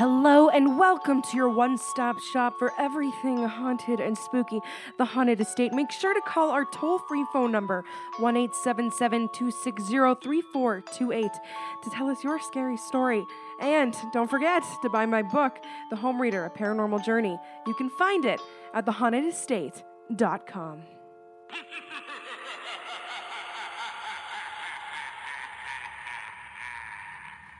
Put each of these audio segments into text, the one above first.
Hello and welcome to your one stop shop for everything haunted and spooky, the Haunted Estate. Make sure to call our toll free phone number, 1 877 260 3428, to tell us your scary story. And don't forget to buy my book, The Home Reader A Paranormal Journey. You can find it at thehauntedestate.com.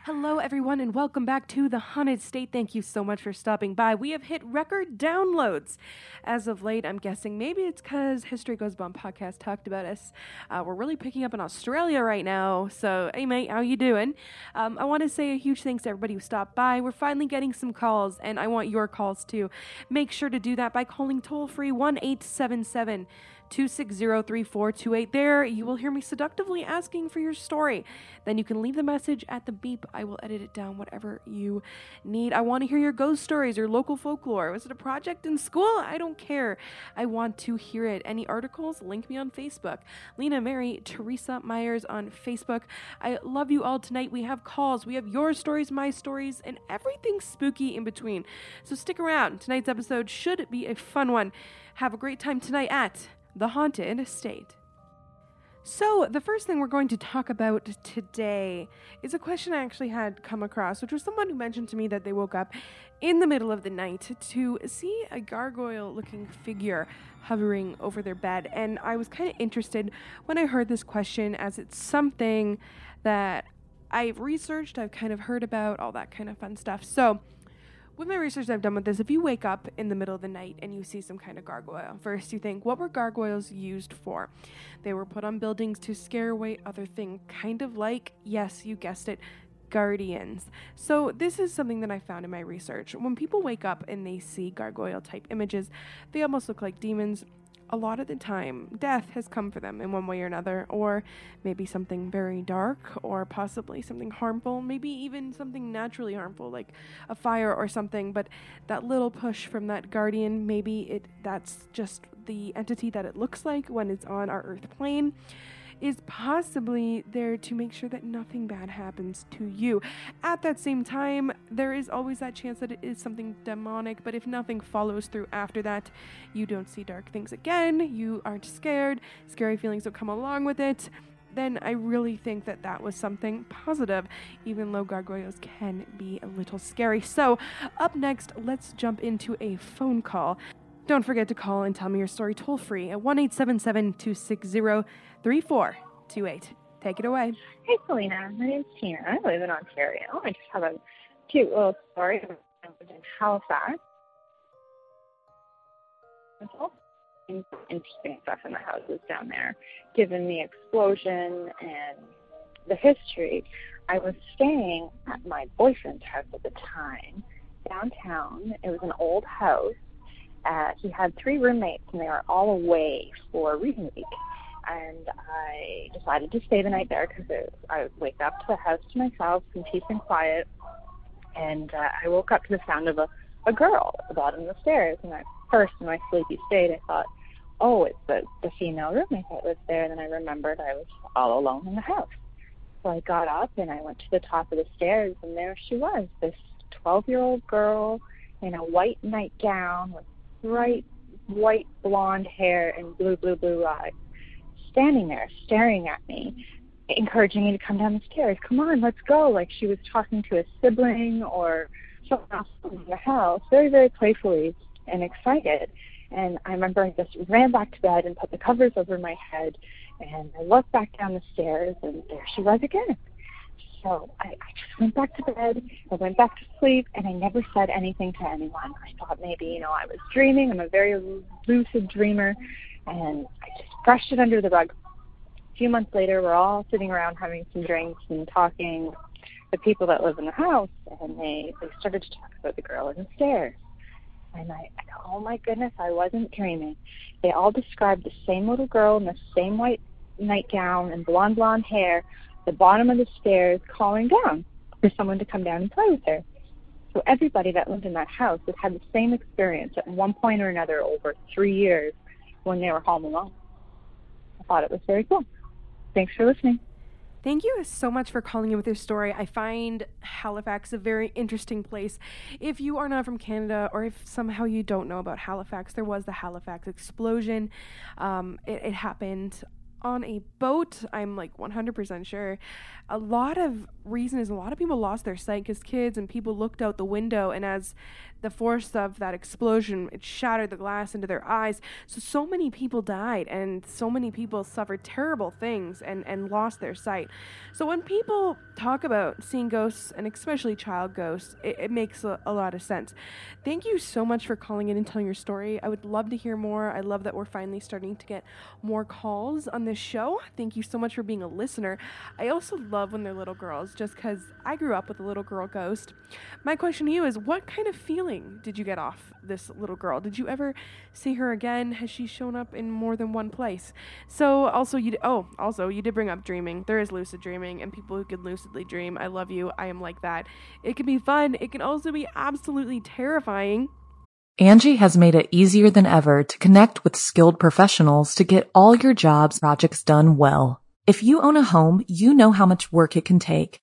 Hello, everyone, and welcome back to the Haunted Estate. Thank you so much for stopping by. We have hit record downloads as of late. I'm guessing maybe it's because History Goes Bump podcast talked about us. Uh, we're really picking up in Australia right now. So, hey, mate, how you doing? Um, I want to say a huge thanks to everybody who stopped by. We're finally getting some calls, and I want your calls too. Make sure to do that by calling toll free 1 877 260-3428. There, you will hear me seductively asking for your story. Then you can leave the message at the beep. I will edit it down, whatever you need. I want to hear your ghost stories, your local folklore. Was it a project in school? I don't care. I want to hear it. Any articles? Link me on Facebook. Lena Mary, Teresa Myers on Facebook. I love you all tonight. We have calls. We have your stories, my stories, and everything spooky in between. So stick around. Tonight's episode should be a fun one. Have a great time tonight at the haunted estate. So, the first thing we're going to talk about today is a question I actually had come across, which was someone who mentioned to me that they woke up in the middle of the night to see a gargoyle looking figure hovering over their bed. And I was kind of interested when I heard this question, as it's something that I've researched, I've kind of heard about, all that kind of fun stuff. So, with my research I've done with this, if you wake up in the middle of the night and you see some kind of gargoyle, first you think, what were gargoyles used for? They were put on buildings to scare away other things, kind of like, yes, you guessed it, guardians. So, this is something that I found in my research. When people wake up and they see gargoyle type images, they almost look like demons a lot of the time, death has come for them in one way or another, or maybe something very dark, or possibly something harmful, maybe even something naturally harmful, like a fire or something. But that little push from that guardian, maybe it that's just the entity that it looks like when it's on our earth plane is possibly there to make sure that nothing bad happens to you. At that same time, there is always that chance that it is something demonic, but if nothing follows through after that, you don't see dark things again, you aren't scared, scary feelings don't come along with it. Then I really think that that was something positive, even though gargoyles can be a little scary. So, up next, let's jump into a phone call. Don't forget to call and tell me your story toll free at 1 877 260 3428. Take it away. Hey, Selena. My name's Tina. I live in Ontario. I just have a cute little story. Lived in Halifax. Interesting stuff in the houses down there, given the explosion and the history. I was staying at my boyfriend's house at the time, downtown. It was an old house uh, he had three roommates, and they were all away for reading week. And I decided to stay the night there because I would wake up to the house to myself in peace and quiet. And uh, I woke up to the sound of a, a girl at the bottom of the stairs. And at first, in my sleepy state, I thought, oh, it's the, the female roommate that was there. And then I remembered I was all alone in the house. So I got up and I went to the top of the stairs, and there she was, this 12 year old girl in a white nightgown with bright white blonde hair and blue, blue, blue eyes, standing there staring at me, encouraging me to come down the stairs. Come on, let's go. Like she was talking to a sibling or someone else in the house, very, very playfully and excited. And I remember I just ran back to bed and put the covers over my head. And I looked back down the stairs, and there she was again. So I, I just went back to bed. I went back to sleep, and I never said anything to anyone. I thought maybe, you know, I was dreaming. I'm a very lucid dreamer, and I just brushed it under the rug. A few months later, we're all sitting around having some drinks and talking. The people that live in the house, and they they started to talk about the girl in the stairs. And I, oh my goodness, I wasn't dreaming. They all described the same little girl in the same white nightgown and blonde blonde hair the bottom of the stairs calling down for someone to come down and play with her. So everybody that lived in that house had had the same experience at one point or another over three years when they were home alone. I thought it was very cool. Thanks for listening. Thank you so much for calling in with your story. I find Halifax a very interesting place. If you are not from Canada, or if somehow you don't know about Halifax, there was the Halifax explosion. Um, it, it happened on a boat. I'm like 100% sure. A lot of reason is a lot of people lost their sight because kids and people looked out the window, and as the force of that explosion, it shattered the glass into their eyes. So, so many people died, and so many people suffered terrible things and, and lost their sight. So, when people talk about seeing ghosts, and especially child ghosts, it, it makes a, a lot of sense. Thank you so much for calling in and telling your story. I would love to hear more. I love that we're finally starting to get more calls on this show. Thank you so much for being a listener. I also love when they're little girls, just because I grew up with a little girl ghost. My question to you is what kind of feeling did you get off this little girl? Did you ever see her again? Has she shown up in more than one place? So also you oh also you did bring up dreaming. There is lucid dreaming and people who can lucidly dream. I love you. I am like that. It can be fun. It can also be absolutely terrifying. Angie has made it easier than ever to connect with skilled professionals to get all your jobs projects done well. If you own a home, you know how much work it can take,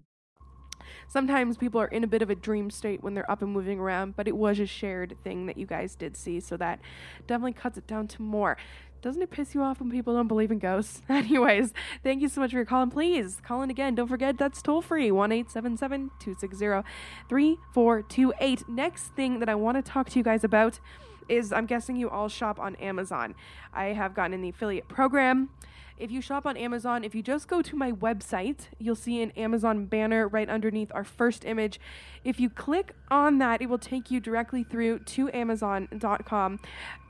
sometimes people are in a bit of a dream state when they're up and moving around, but it was a shared thing that you guys did see, so that definitely cuts it down to more. Doesn't it piss you off when people don't believe in ghosts? Anyways, thank you so much for your call. And please call in again. Don't forget that's toll free 1 877 260 3428. Next thing that I want to talk to you guys about is I'm guessing you all shop on Amazon. I have gotten in the affiliate program. If you shop on Amazon, if you just go to my website, you'll see an Amazon banner right underneath our first image. If you click on that, it will take you directly through to Amazon.com.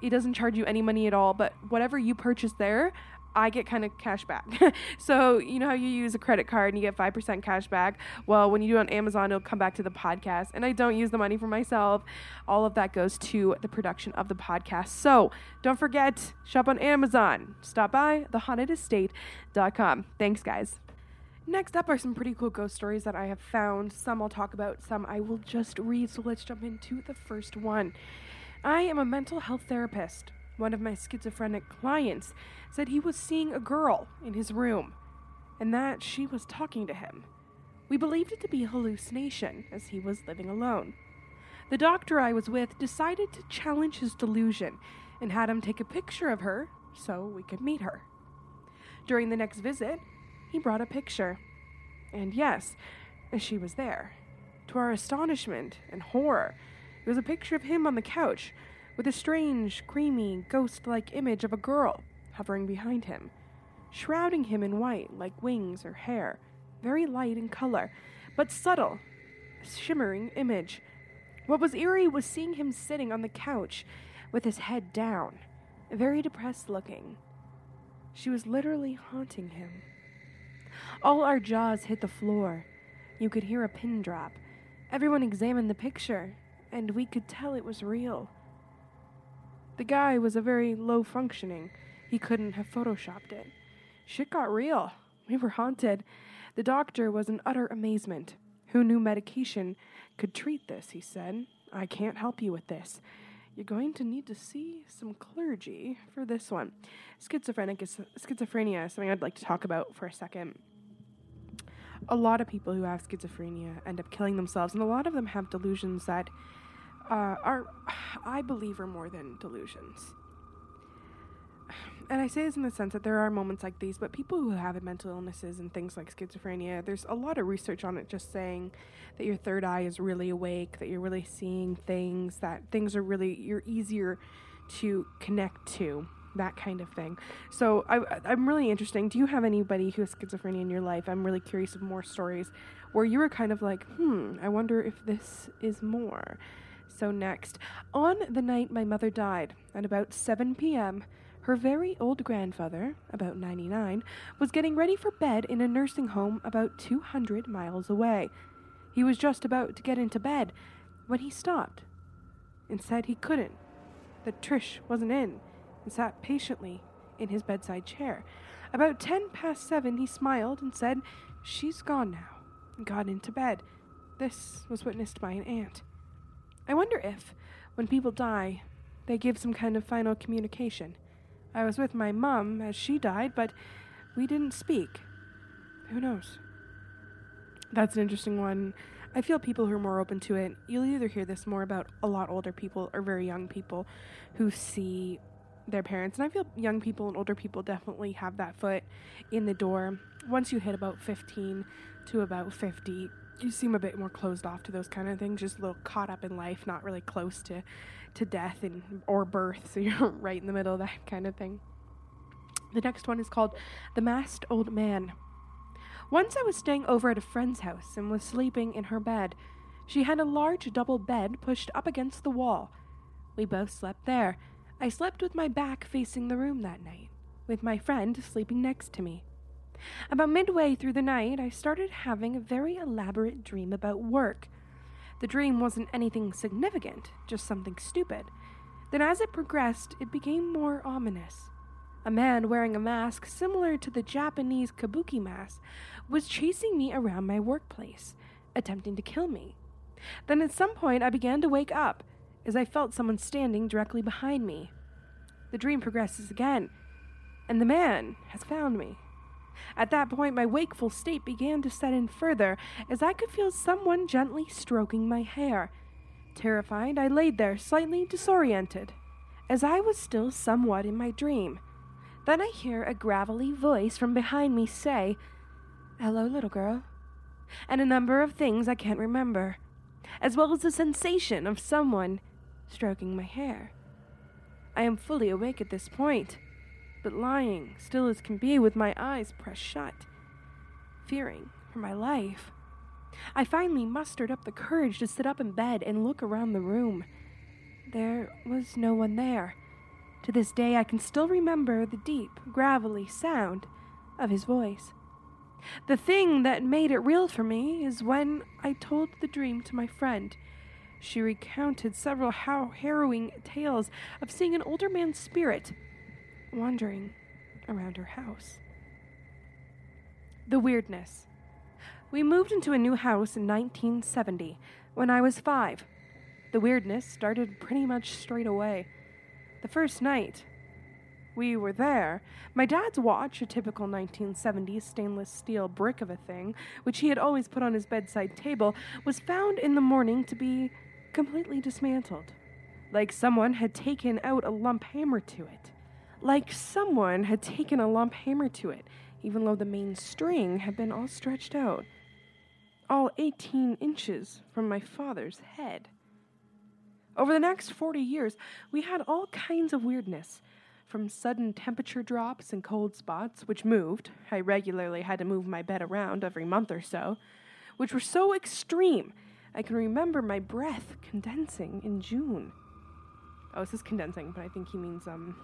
It doesn't charge you any money at all, but whatever you purchase there, I get kind of cash back. so, you know how you use a credit card and you get 5% cash back? Well, when you do it on Amazon, it'll come back to the podcast. And I don't use the money for myself. All of that goes to the production of the podcast. So, don't forget, shop on Amazon. Stop by thehauntedestate.com. Thanks, guys. Next up are some pretty cool ghost stories that I have found. Some I'll talk about, some I will just read. So, let's jump into the first one. I am a mental health therapist one of my schizophrenic clients said he was seeing a girl in his room and that she was talking to him. We believed it to be a hallucination, as he was living alone. The doctor I was with decided to challenge his delusion and had him take a picture of her so we could meet her. During the next visit, he brought a picture. And yes, she was there. To our astonishment and horror, it was a picture of him on the couch with a strange, creamy, ghost like image of a girl hovering behind him, shrouding him in white like wings or hair, very light in color, but subtle, a shimmering image. What was eerie was seeing him sitting on the couch with his head down, very depressed looking. She was literally haunting him. All our jaws hit the floor. You could hear a pin drop. Everyone examined the picture, and we could tell it was real. The guy was a very low functioning. He couldn't have photoshopped it. Shit got real. We were haunted. The doctor was in utter amazement. Who knew medication could treat this, he said. I can't help you with this. You're going to need to see some clergy for this one. Schizophrenic is, schizophrenia is something I'd like to talk about for a second. A lot of people who have schizophrenia end up killing themselves, and a lot of them have delusions that uh, are, I believe, are more than delusions. And I say this in the sense that there are moments like these, but people who have mental illnesses and things like schizophrenia, there's a lot of research on it just saying that your third eye is really awake, that you're really seeing things, that things are really, you're easier to connect to that kind of thing. So I, I'm really interesting. Do you have anybody who has schizophrenia in your life? I'm really curious of more stories where you were kind of like, hmm, I wonder if this is more. So, next, on the night my mother died, at about 7 p.m., her very old grandfather, about 99, was getting ready for bed in a nursing home about 200 miles away. He was just about to get into bed when he stopped and said he couldn't, that Trish wasn't in, and sat patiently in his bedside chair. About 10 past 7, he smiled and said, She's gone now, and got into bed. This was witnessed by an aunt. I wonder if, when people die, they give some kind of final communication. I was with my mum as she died, but we didn't speak. Who knows? That's an interesting one. I feel people who are more open to it, you'll either hear this more about a lot older people or very young people who see their parents. And I feel young people and older people definitely have that foot in the door. Once you hit about 15 to about 50, you seem a bit more closed off to those kind of things, just a little caught up in life, not really close to, to death and or birth. So you're right in the middle of that kind of thing. The next one is called The Masked Old Man. Once I was staying over at a friend's house and was sleeping in her bed. She had a large double bed pushed up against the wall. We both slept there. I slept with my back facing the room that night, with my friend sleeping next to me. About midway through the night, I started having a very elaborate dream about work. The dream wasn't anything significant, just something stupid. Then, as it progressed, it became more ominous. A man wearing a mask similar to the Japanese kabuki mask was chasing me around my workplace, attempting to kill me. Then, at some point, I began to wake up as I felt someone standing directly behind me. The dream progresses again, and the man has found me. At that point, my wakeful state began to set in further, as I could feel someone gently stroking my hair. Terrified, I laid there, slightly disoriented, as I was still somewhat in my dream. Then I hear a gravelly voice from behind me say, Hello, little girl, and a number of things I can't remember, as well as the sensation of someone stroking my hair. I am fully awake at this point but lying, still as can be, with my eyes pressed shut, fearing for my life. I finally mustered up the courage to sit up in bed and look around the room. There was no one there. To this day, I can still remember the deep, gravelly sound of his voice. The thing that made it real for me is when I told the dream to my friend. She recounted several how harrowing tales of seeing an older man's spirit wandering around her house. The weirdness. We moved into a new house in 1970 when I was five. The weirdness started pretty much straight away. The first night, We were there. My dad's watch, a typical 1970s stainless steel brick of a thing, which he had always put on his bedside table, was found in the morning to be completely dismantled. Like someone had taken out a lump hammer to it. Like someone had taken a lump hammer to it, even though the main string had been all stretched out. All 18 inches from my father's head. Over the next 40 years, we had all kinds of weirdness from sudden temperature drops and cold spots, which moved. I regularly had to move my bed around every month or so, which were so extreme I can remember my breath condensing in June. Oh, it says condensing, but I think he means um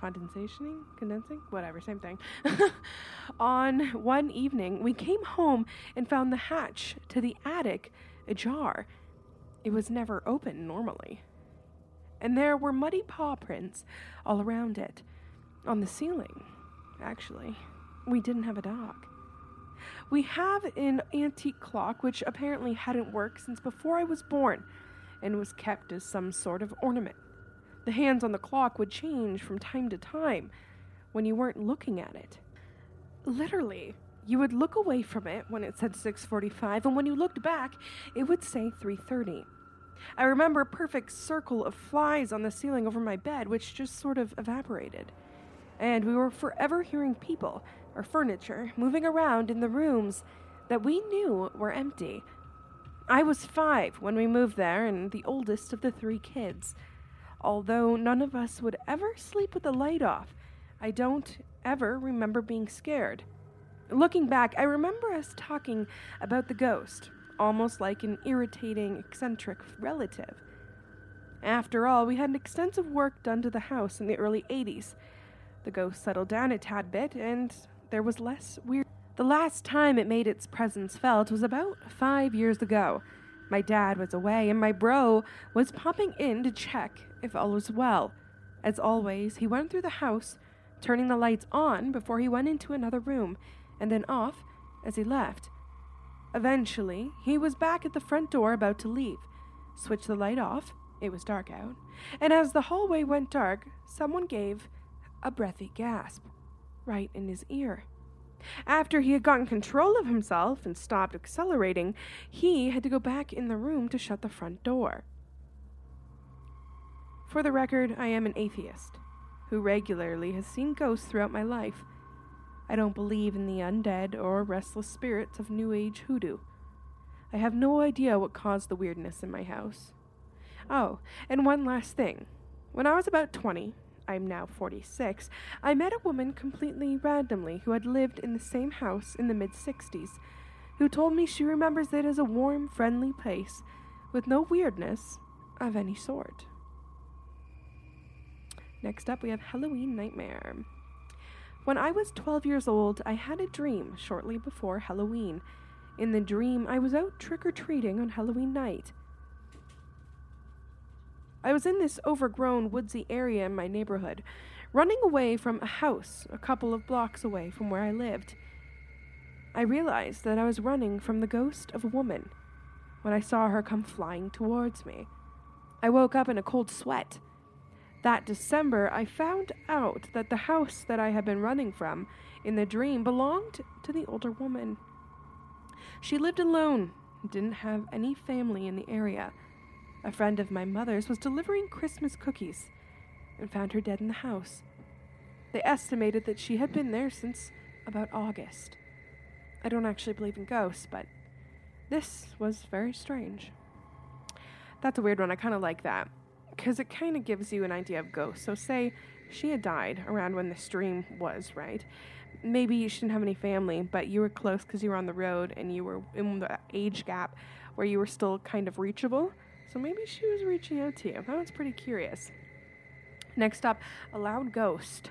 condensationing, condensing, whatever, same thing. On one evening, we came home and found the hatch to the attic ajar. It was never open normally and there were muddy paw prints all around it. On the ceiling, actually. We didn't have a dog. We have an antique clock which apparently hadn't worked since before I was born and was kept as some sort of ornament. The hands on the clock would change from time to time when you weren't looking at it. Literally, you would look away from it when it said 6:45 and when you looked back, it would say 3:30. I remember a perfect circle of flies on the ceiling over my bed, which just sort of evaporated. And we were forever hearing people, or furniture, moving around in the rooms that we knew were empty. I was five when we moved there, and the oldest of the three kids. Although none of us would ever sleep with the light off, I don't ever remember being scared. Looking back, I remember us talking about the ghost, almost like an irritating, eccentric relative. After all, we had extensive work done to the house in the early 80s. The ghost settled down a tad bit, and there was less weird. The last time it made its presence felt was about five years ago. My dad was away, and my bro was popping in to check if all was well. As always, he went through the house, turning the lights on before he went into another room, and then off as he left. Eventually, he was back at the front door about to leave. Switched the light off, it was dark out, and as the hallway went dark, someone gave a breathy gasp right in his ear. After he had gotten control of himself and stopped accelerating, he had to go back in the room to shut the front door. For the record, I am an atheist who regularly has seen ghosts throughout my life. I don't believe in the undead or restless spirits of New Age hoodoo. I have no idea what caused the weirdness in my house. Oh, and one last thing. When I was about 20, I'm now 46, I met a woman completely randomly who had lived in the same house in the mid 60s, who told me she remembers it as a warm, friendly place with no weirdness of any sort. Next up, we have Halloween Nightmare. When I was 12 years old, I had a dream shortly before Halloween. In the dream, I was out trick or treating on Halloween night. I was in this overgrown, woodsy area in my neighborhood, running away from a house a couple of blocks away from where I lived. I realized that I was running from the ghost of a woman when I saw her come flying towards me. I woke up in a cold sweat. That December, I found out that the house that I had been running from in the dream belonged to the older woman. She lived alone didn't have any family in the area. A friend of my mother's was delivering Christmas cookies and found her dead in the house. They estimated that she had been there since about August. I don't actually believe in ghosts, but this was very strange. That's a weird one. I kind of like that because it kind of gives you an idea of ghosts. So, say she had died around when the stream was, right? Maybe you didn't have any family, but you were close because you were on the road and you were in the age gap where you were still kind of reachable. So maybe she was reaching out to you. That was pretty curious. Next up, a loud ghost.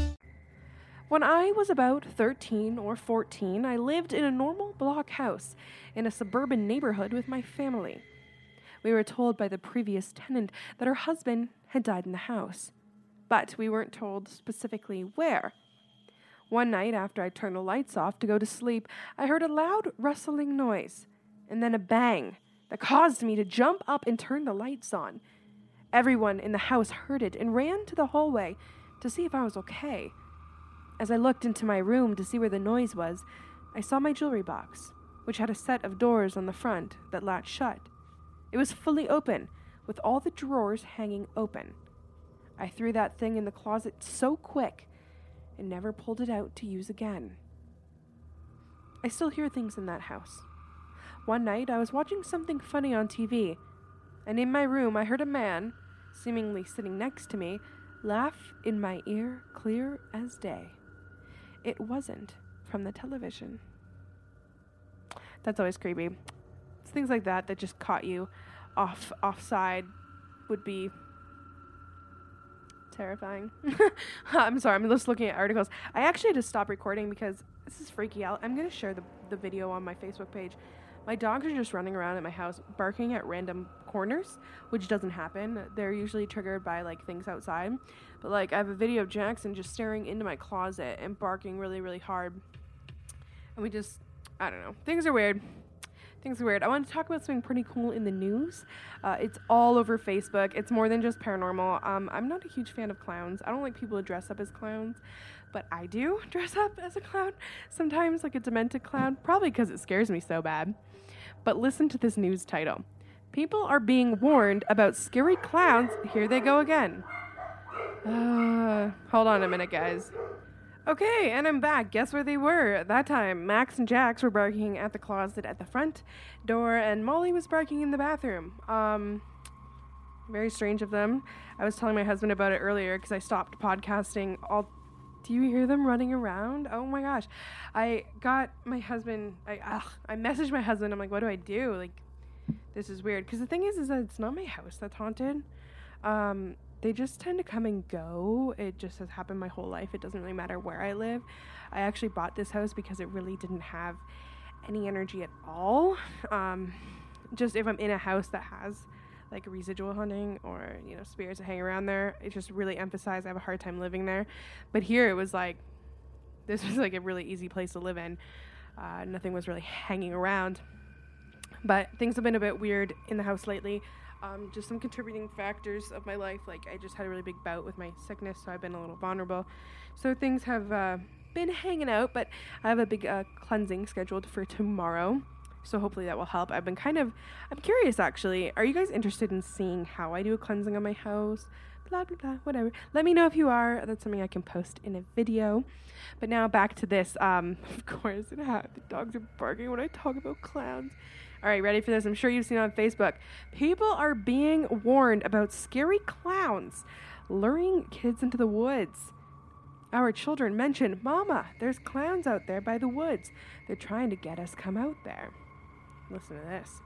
When I was about 13 or 14, I lived in a normal block house in a suburban neighborhood with my family. We were told by the previous tenant that her husband had died in the house, but we weren't told specifically where. One night, after I turned the lights off to go to sleep, I heard a loud rustling noise and then a bang that caused me to jump up and turn the lights on. Everyone in the house heard it and ran to the hallway to see if I was okay. As I looked into my room to see where the noise was, I saw my jewelry box, which had a set of doors on the front that latched shut. It was fully open, with all the drawers hanging open. I threw that thing in the closet so quick and never pulled it out to use again. I still hear things in that house. One night I was watching something funny on TV, and in my room I heard a man, seemingly sitting next to me, laugh in my ear clear as day. It wasn't from the television. That's always creepy. It's things like that that just caught you off offside would be terrifying. I'm sorry, I'm just looking at articles. I actually had to stop recording because this is freaky out. I'm gonna share the, the video on my Facebook page. My dogs are just running around at my house barking at random corners, which doesn't happen. They're usually triggered by like things outside. But like I have a video of Jackson just staring into my closet and barking really, really hard. And we just I don't know. Things are weird. Things are weird. I want to talk about something pretty cool in the news. Uh, it's all over Facebook. It's more than just paranormal. Um, I'm not a huge fan of clowns. I don't like people to dress up as clowns, but I do dress up as a clown sometimes, like a demented clown, probably because it scares me so bad. But listen to this news title People are being warned about scary clowns. Here they go again. Uh, hold on a minute, guys. Okay, and I'm back. Guess where they were? That time, Max and Jax were barking at the closet at the front door, and Molly was barking in the bathroom. Um, very strange of them. I was telling my husband about it earlier because I stopped podcasting. All, do you hear them running around? Oh my gosh! I got my husband. I ugh, I messaged my husband. I'm like, what do I do? Like, this is weird. Because the thing is, is that it's not my house that's haunted. Um, they just tend to come and go. It just has happened my whole life. It doesn't really matter where I live. I actually bought this house because it really didn't have any energy at all. Um, just if I'm in a house that has like residual haunting or you know spirits that hang around there, it just really emphasized I have a hard time living there. But here it was like this was like a really easy place to live in. Uh, nothing was really hanging around. But things have been a bit weird in the house lately um, just some contributing factors of my life. Like I just had a really big bout with my sickness, so I've been a little vulnerable. So things have uh, been hanging out, but I have a big uh, cleansing scheduled for tomorrow. So hopefully that will help. I've been kind of, I'm curious actually. Are you guys interested in seeing how I do a cleansing on my house? Blah blah blah. Whatever. Let me know if you are. That's something I can post in a video. But now back to this. Um, of course, the dogs are barking when I talk about clowns. All right, ready for this? I'm sure you've seen on Facebook. People are being warned about scary clowns luring kids into the woods. Our children mention, Mama, there's clowns out there by the woods. They're trying to get us come out there. Listen to this.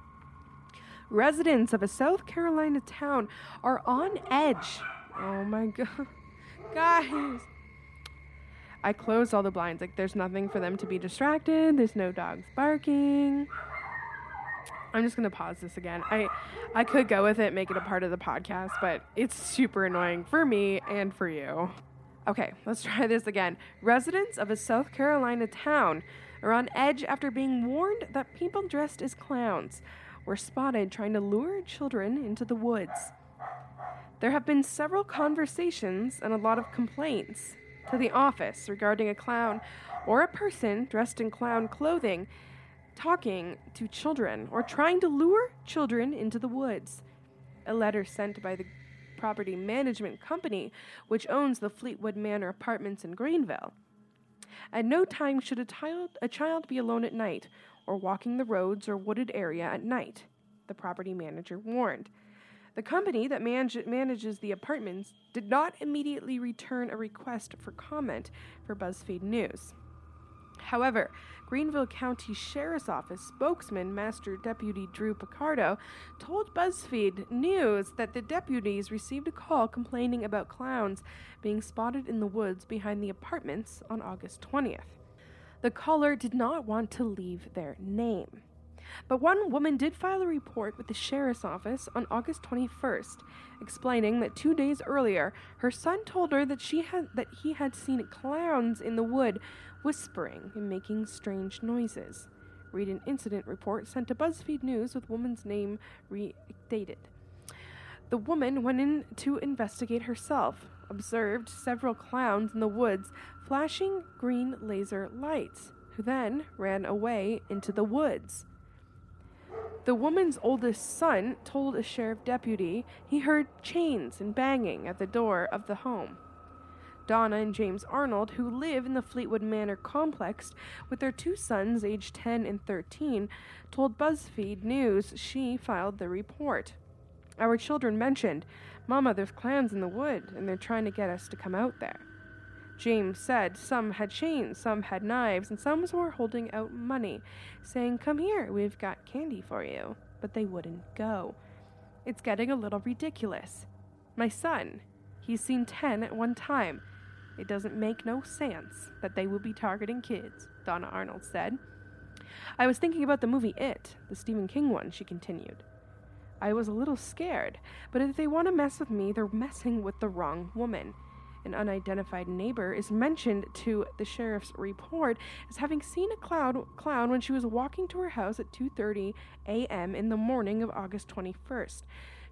Residents of a South Carolina town are on edge. Oh my god. Guys. I closed all the blinds. Like, there's nothing for them to be distracted. There's no dogs barking. I'm just gonna pause this again. I I could go with it, make it a part of the podcast, but it's super annoying for me and for you. Okay, let's try this again. Residents of a South Carolina town are on edge after being warned that people dressed as clowns were spotted trying to lure children into the woods. There have been several conversations and a lot of complaints to the office regarding a clown or a person dressed in clown clothing talking to children or trying to lure children into the woods. A letter sent by the property management company, which owns the Fleetwood Manor apartments in Greenville. At no time should a child, a child be alone at night or walking the roads or wooded area at night, the property manager warned. The company that manage, manages the apartments did not immediately return a request for comment for BuzzFeed News. However, Greenville County Sheriff's Office spokesman Master Deputy Drew Pinciaro told BuzzFeed News that the deputies received a call complaining about clowns being spotted in the woods behind the apartments on August 20th. The caller did not want to leave their name. But one woman did file a report with the sheriff's office on August 21st, explaining that 2 days earlier her son told her that she had that he had seen clowns in the wood whispering and making strange noises. Read an incident report sent to BuzzFeed News with woman's name redated. The woman went in to investigate herself, observed several clowns in the woods flashing green laser lights, who then ran away into the woods. The woman's oldest son told a sheriff deputy he heard chains and banging at the door of the home. Donna and James Arnold, who live in the Fleetwood Manor complex with their two sons, aged 10 and 13, told BuzzFeed News she filed the report. Our children mentioned, Mama, there's clans in the wood, and they're trying to get us to come out there. James said some had chains, some had knives, and some were holding out money, saying, Come here, we've got candy for you. But they wouldn't go. It's getting a little ridiculous. My son, he's seen ten at one time. It doesn't make no sense that they would be targeting kids, Donna Arnold said. I was thinking about the movie It, the Stephen King one, she continued. I was a little scared, but if they want to mess with me, they're messing with the wrong woman. An unidentified neighbor is mentioned to the sheriff's report as having seen a cloud, clown when she was walking to her house at 2:30 a.m. in the morning of August 21st.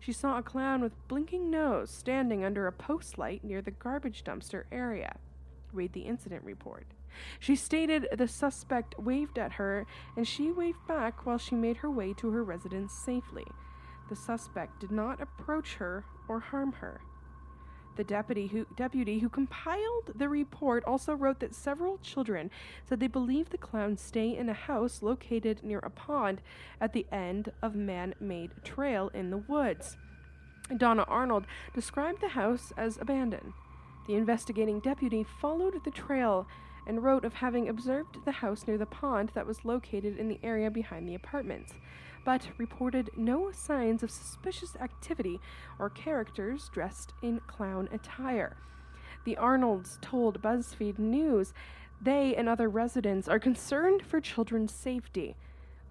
She saw a clown with blinking nose standing under a post light near the garbage dumpster area. Read the incident report. She stated the suspect waved at her and she waved back while she made her way to her residence safely. The suspect did not approach her or harm her. The deputy who, deputy who compiled the report also wrote that several children said they believe the clowns stay in a house located near a pond at the end of man-made trail in the woods. Donna Arnold described the house as abandoned. The investigating deputy followed the trail and wrote of having observed the house near the pond that was located in the area behind the apartments but reported no signs of suspicious activity or characters dressed in clown attire. The Arnolds told BuzzFeed News they and other residents are concerned for children's safety.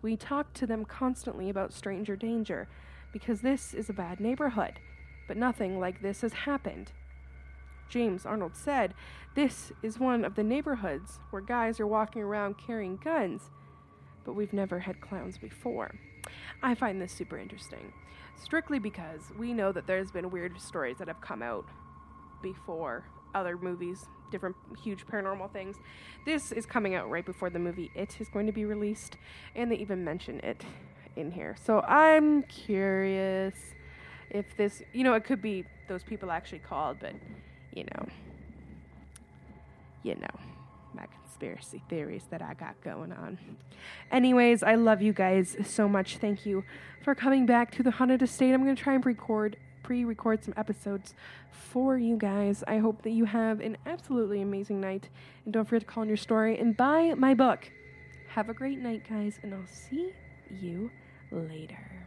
We talk to them constantly about stranger danger because this is a bad neighborhood, but nothing like this has happened. James Arnold said, This is one of the neighborhoods where guys are walking around carrying guns, but we've never had clowns before. I find this super interesting, strictly because we know that there's been weird stories that have come out before other movies, different huge paranormal things. This is coming out right before the movie It is going to be released, and they even mention it in here. So I'm curious if this, you know, it could be those people actually called, but you know, you know my conspiracy theories that I got going on. Anyways, I love you guys so much. Thank you for coming back to the Haunted Estate. I'm going to try and record pre-record some episodes for you guys. I hope that you have an absolutely amazing night and don't forget to call in your story and buy my book. Have a great night, guys, and I'll see you later.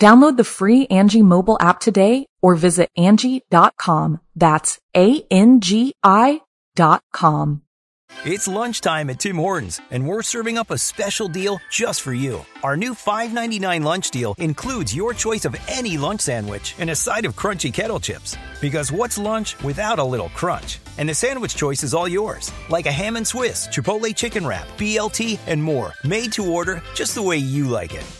Download the free Angie mobile app today or visit Angie.com. That's A-N-G-I dot com. It's lunchtime at Tim Hortons, and we're serving up a special deal just for you. Our new $5.99 lunch deal includes your choice of any lunch sandwich and a side of crunchy kettle chips. Because what's lunch without a little crunch? And the sandwich choice is all yours, like a ham and Swiss, Chipotle chicken wrap, BLT, and more, made to order just the way you like it.